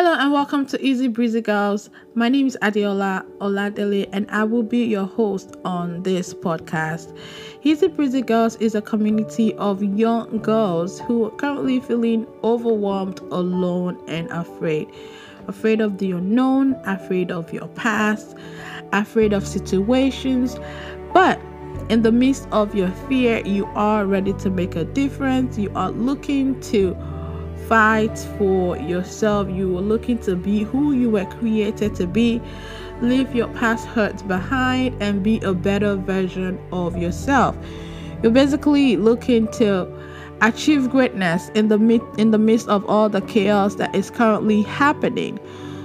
Hello and welcome to Easy Breezy Girls. My name is Adeola Oladele and I will be your host on this podcast. Easy Breezy Girls is a community of young girls who are currently feeling overwhelmed, alone, and afraid. Afraid of the unknown, afraid of your past, afraid of situations, but in the midst of your fear, you are ready to make a difference. You are looking to fight for yourself. You were looking to be who you were created to be. Leave your past hurts behind and be a better version of yourself. You're basically looking to achieve greatness in the mid- in the midst of all the chaos that is currently happening.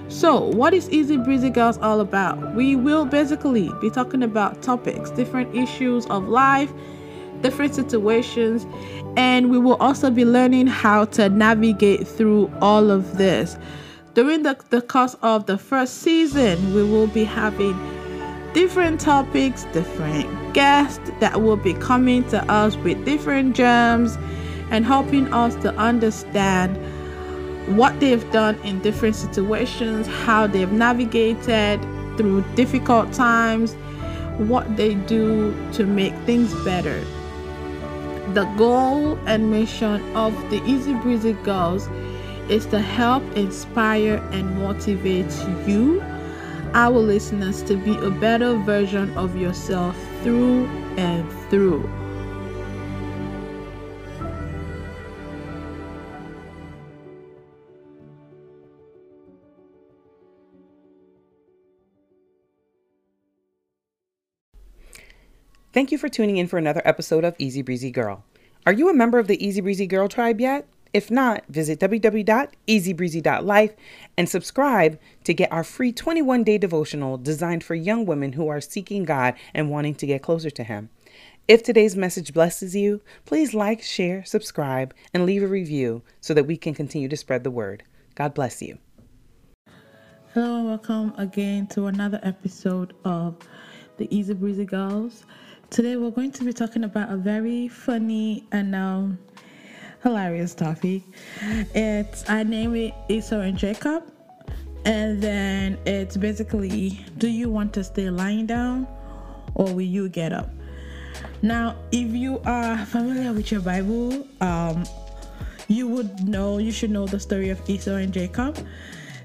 So, what is Easy Breezy Girls all about? We will basically be talking about topics, different issues of life, different situations, and we will also be learning how to navigate through all of this. During the, the course of the first season, we will be having different topics, different guests that will be coming to us with different gems and helping us to understand what they've done in different situations, how they've navigated through difficult times, what they do to make things better. The goal and mission of the Easy Breezy Girls is to help inspire and motivate you, our listeners, to be a better version of yourself through and through. Thank you for tuning in for another episode of Easy Breezy Girl. Are you a member of the Easy Breezy Girl tribe yet? If not, visit www.ezbreezy.life and subscribe to get our free 21 day devotional designed for young women who are seeking God and wanting to get closer to Him. If today's message blesses you, please like, share, subscribe, and leave a review so that we can continue to spread the word. God bless you. Hello and welcome again to another episode of the Easy Breezy Girls. Today we're going to be talking about a very funny and um, hilarious topic. It's I name it Esau and Jacob, and then it's basically do you want to stay lying down or will you get up? Now, if you are familiar with your Bible, um, you would know you should know the story of Esau and Jacob.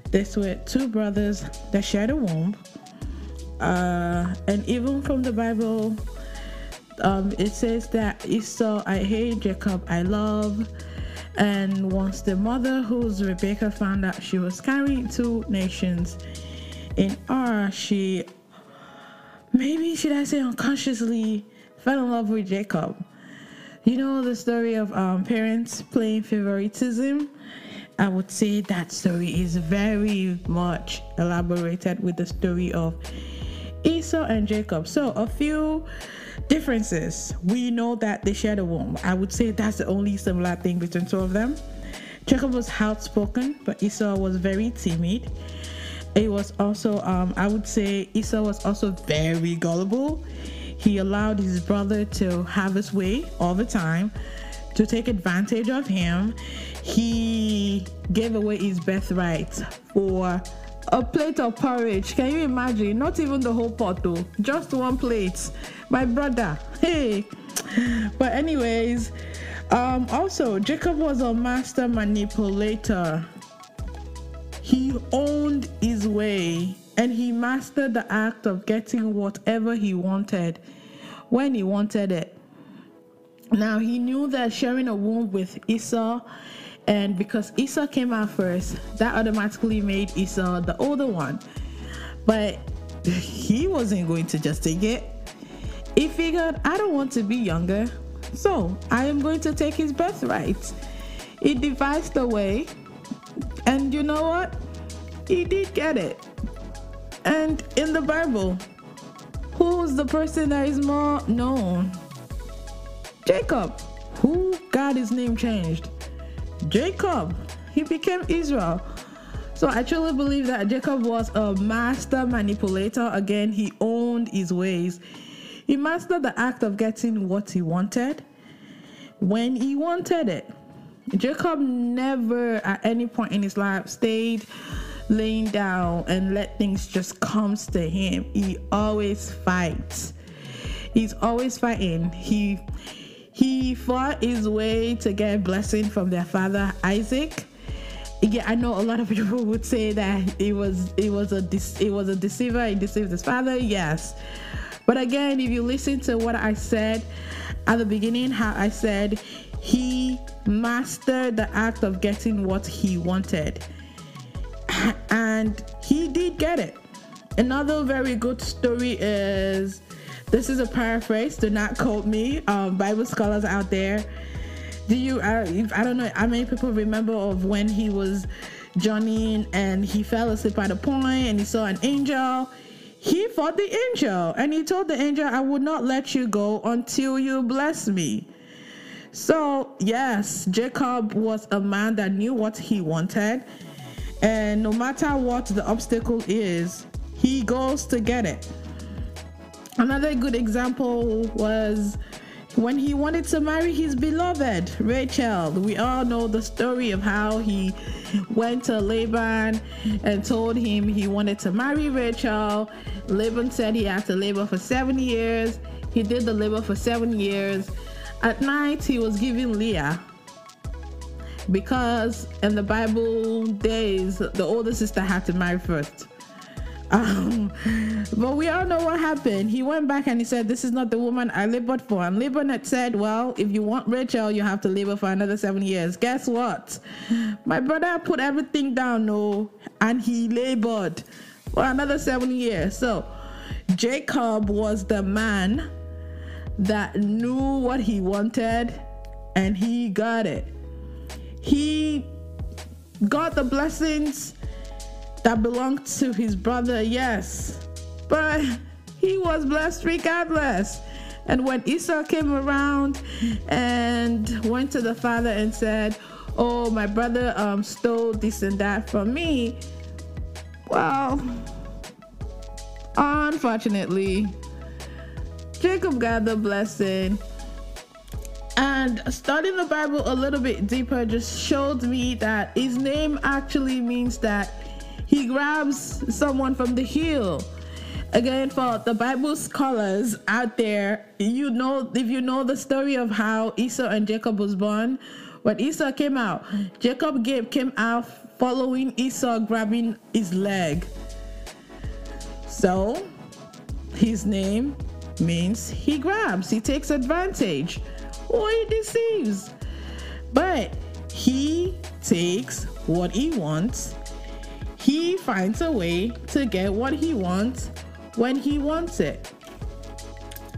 These were two brothers that shared a womb. Uh, and even from the Bible, um, it says that Esau I hate, Jacob I love. And once the mother, who's Rebecca, found out she was carrying two nations in R, she maybe should I say unconsciously fell in love with Jacob. You know the story of um, parents playing favoritism. I would say that story is very much elaborated with the story of Esau and Jacob. So a few differences. We know that they shared a womb. I would say that's the only similar thing between two of them. Jacob was outspoken, but Esau was very timid. It was also, um, I would say, Esau was also very gullible. He allowed his brother to have his way all the time, to take advantage of him. He gave away his birthright for a plate of porridge. Can you imagine? Not even the whole pot, though, just one plate. My brother, hey. But, anyways, um, also, Jacob was a master manipulator. He owned his way and he mastered the act of getting whatever he wanted when he wanted it. Now, he knew that sharing a womb with Esau and because Esau came out first, that automatically made Esau the older one. But he wasn't going to just take it. He figured, I don't want to be younger, so I am going to take his birthright. He devised a way, and you know what? He did get it. And in the Bible, who's the person that is more known? Jacob, who got his name changed. Jacob, he became Israel. So I truly believe that Jacob was a master manipulator. Again, he owned his ways. He mastered the act of getting what he wanted when he wanted it. Jacob never at any point in his life stayed laying down and let things just comes to him. He always fights. He's always fighting. He he fought his way to get blessing from their father Isaac. Yeah, I know a lot of people would say that it was it was a it was a deceiver. He deceived his father. Yes, but again, if you listen to what I said at the beginning, how I said he mastered the act of getting what he wanted and he did get it. Another very good story is this is a paraphrase, do not quote me, um, Bible scholars out there. Do you, I, I don't know, how many people remember of when he was journeying and he fell asleep at a point and he saw an angel? He fought the angel and he told the angel, I would not let you go until you bless me. So, yes, Jacob was a man that knew what he wanted and no matter what the obstacle is, he goes to get it. Another good example was when he wanted to marry his beloved Rachel. We all know the story of how he went to Laban and told him he wanted to marry Rachel. Laban said he had to labor for seven years. He did the labor for seven years. At night, he was giving Leah because in the Bible days, the older sister had to marry first. Um, but we all know what happened. He went back and he said, This is not the woman I labored for. And Laban had said, Well, if you want Rachel, you have to labor for another seven years. Guess what? My brother put everything down, no, and he labored for another seven years. So Jacob was the man that knew what he wanted and he got it he got the blessings that belonged to his brother, yes, but he was blessed regardless. And when Esau came around and went to the father and said, Oh, my brother um, stole this and that from me, well, unfortunately, Jacob got the blessing and studying the Bible a little bit deeper just showed me that his name actually means that he grabs someone from the heel. Again, for the Bible scholars out there, you know, if you know the story of how Esau and Jacob was born, when Esau came out, Jacob came out following Esau grabbing his leg. So, his name means he grabs, he takes advantage or he deceives. But he takes what he wants, he finds a way to get what he wants when he wants it.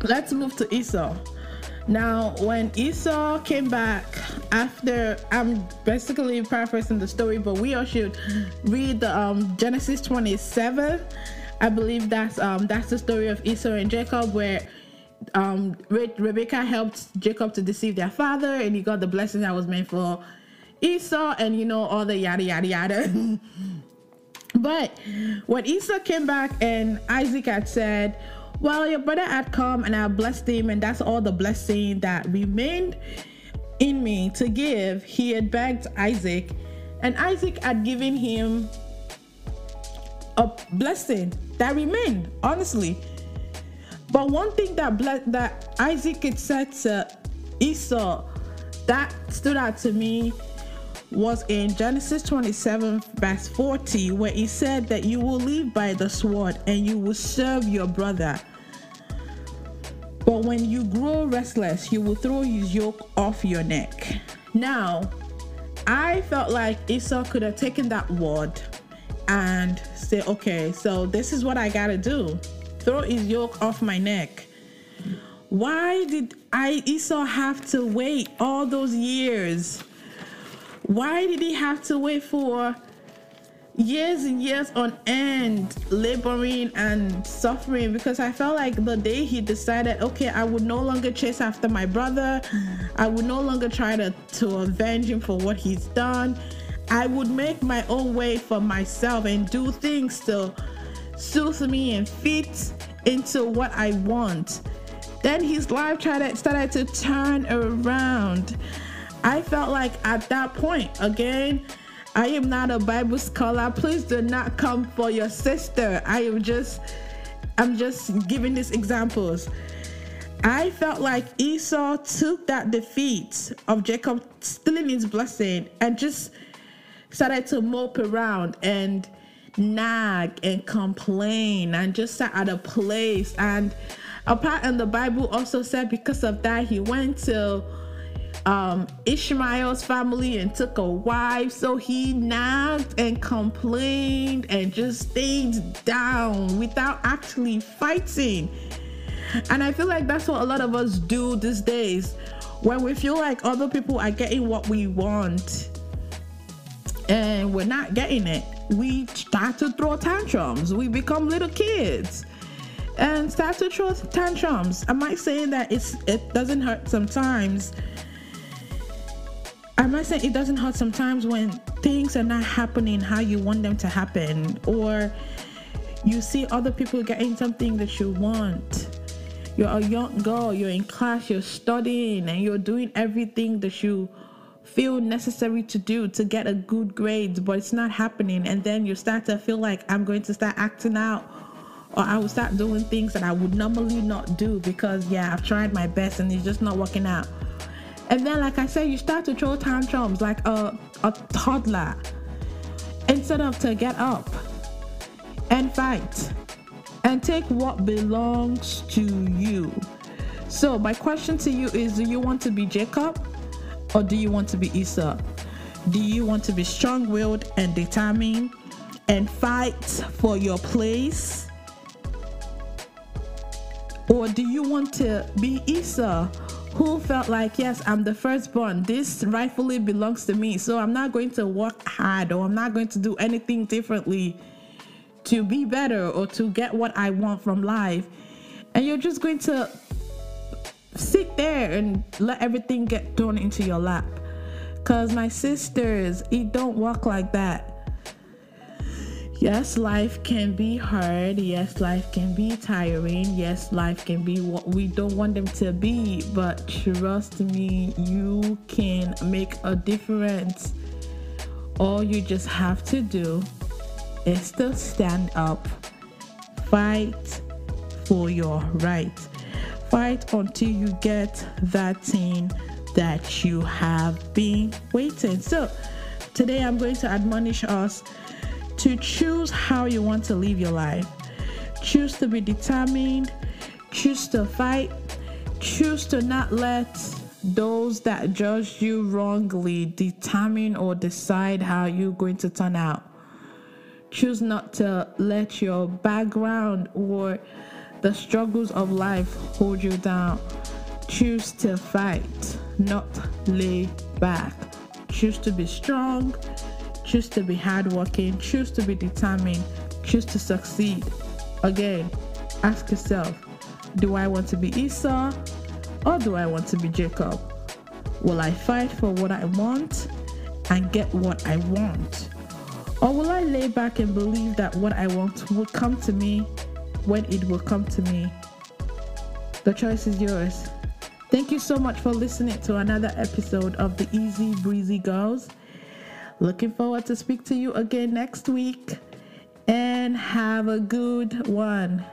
Let's move to Esau. Now, when Esau came back after, I'm basically paraphrasing the story, but we all should read um, Genesis 27. I believe that's um, that's the story of Esau and Jacob, where um, Re- Rebecca helped Jacob to deceive their father, and he got the blessing that was meant for Esau, and you know all the yada yada yada. but when Esau came back and Isaac had said, "Well, your brother had come and I blessed him, and that's all the blessing that remained in me to give," he had begged Isaac, and Isaac had given him a blessing that remained. Honestly but one thing that that Isaac had said to Esau that stood out to me was in Genesis 27, verse 40, where he said that you will live by the sword and you will serve your brother. But when you grow restless, you will throw his yoke off your neck. Now, I felt like Esau could have taken that word and say, okay, so this is what I gotta do throw his yoke off my neck. Why did I Esau have to wait all those years? Why did he have to wait for years and years on end laboring and suffering because I felt like the day he decided, okay, I would no longer chase after my brother, I would no longer try to, to avenge him for what he's done. I would make my own way for myself and do things to suits me and fit into what I want. Then his life started, started to turn around. I felt like at that point, again, I am not a Bible scholar. Please do not come for your sister. I am just I'm just giving these examples. I felt like Esau took that defeat of Jacob stealing his blessing and just started to mope around and nag and complain and just sat at a place. And a part in the Bible also said because of that, he went to um, Ishmael's family and took a wife. So he nagged and complained and just stayed down without actually fighting. And I feel like that's what a lot of us do these days when we feel like other people are getting what we want and we're not getting it. We start to throw tantrums. We become little kids and start to throw tantrums. Am I saying that it's it doesn't hurt sometimes? Am I saying it doesn't hurt sometimes when things are not happening how you want them to happen, or you see other people getting something that you want? You're a young girl, you're in class, you're studying, and you're doing everything that you feel necessary to do to get a good grade, but it's not happening. And then you start to feel like I'm going to start acting out, or I will start doing things that I would normally not do because, yeah, I've tried my best and it's just not working out. And then, like I said, you start to throw tantrums like a, a toddler instead of to get up and fight and take what belongs to you. So, my question to you is Do you want to be Jacob or do you want to be Esau? Do you want to be strong willed and determined and fight for your place? Or do you want to be Esau who felt like, yes, I'm the firstborn. This rightfully belongs to me. So I'm not going to work hard or I'm not going to do anything differently to be better or to get what I want from life. And you're just going to sit there and let everything get thrown into your lap. Because my sisters, it don't work like that. Yes, life can be hard. Yes, life can be tiring. Yes, life can be what we don't want them to be. But trust me, you can make a difference. All you just have to do is to stand up, fight for your right. Fight until you get that thing that you have been waiting. So, today I'm going to admonish us to choose how you want to live your life. Choose to be determined, choose to fight, choose to not let those that judge you wrongly determine or decide how you're going to turn out. Choose not to let your background or the struggles of life hold you down. Choose to fight, not lay back. Choose to be strong. Choose to be hardworking. Choose to be determined. Choose to succeed. Again, ask yourself do I want to be Esau or do I want to be Jacob? Will I fight for what I want and get what I want? Or will I lay back and believe that what I want will come to me when it will come to me? The choice is yours. Thank you so much for listening to another episode of the Easy Breezy Girls. Looking forward to speak to you again next week and have a good one.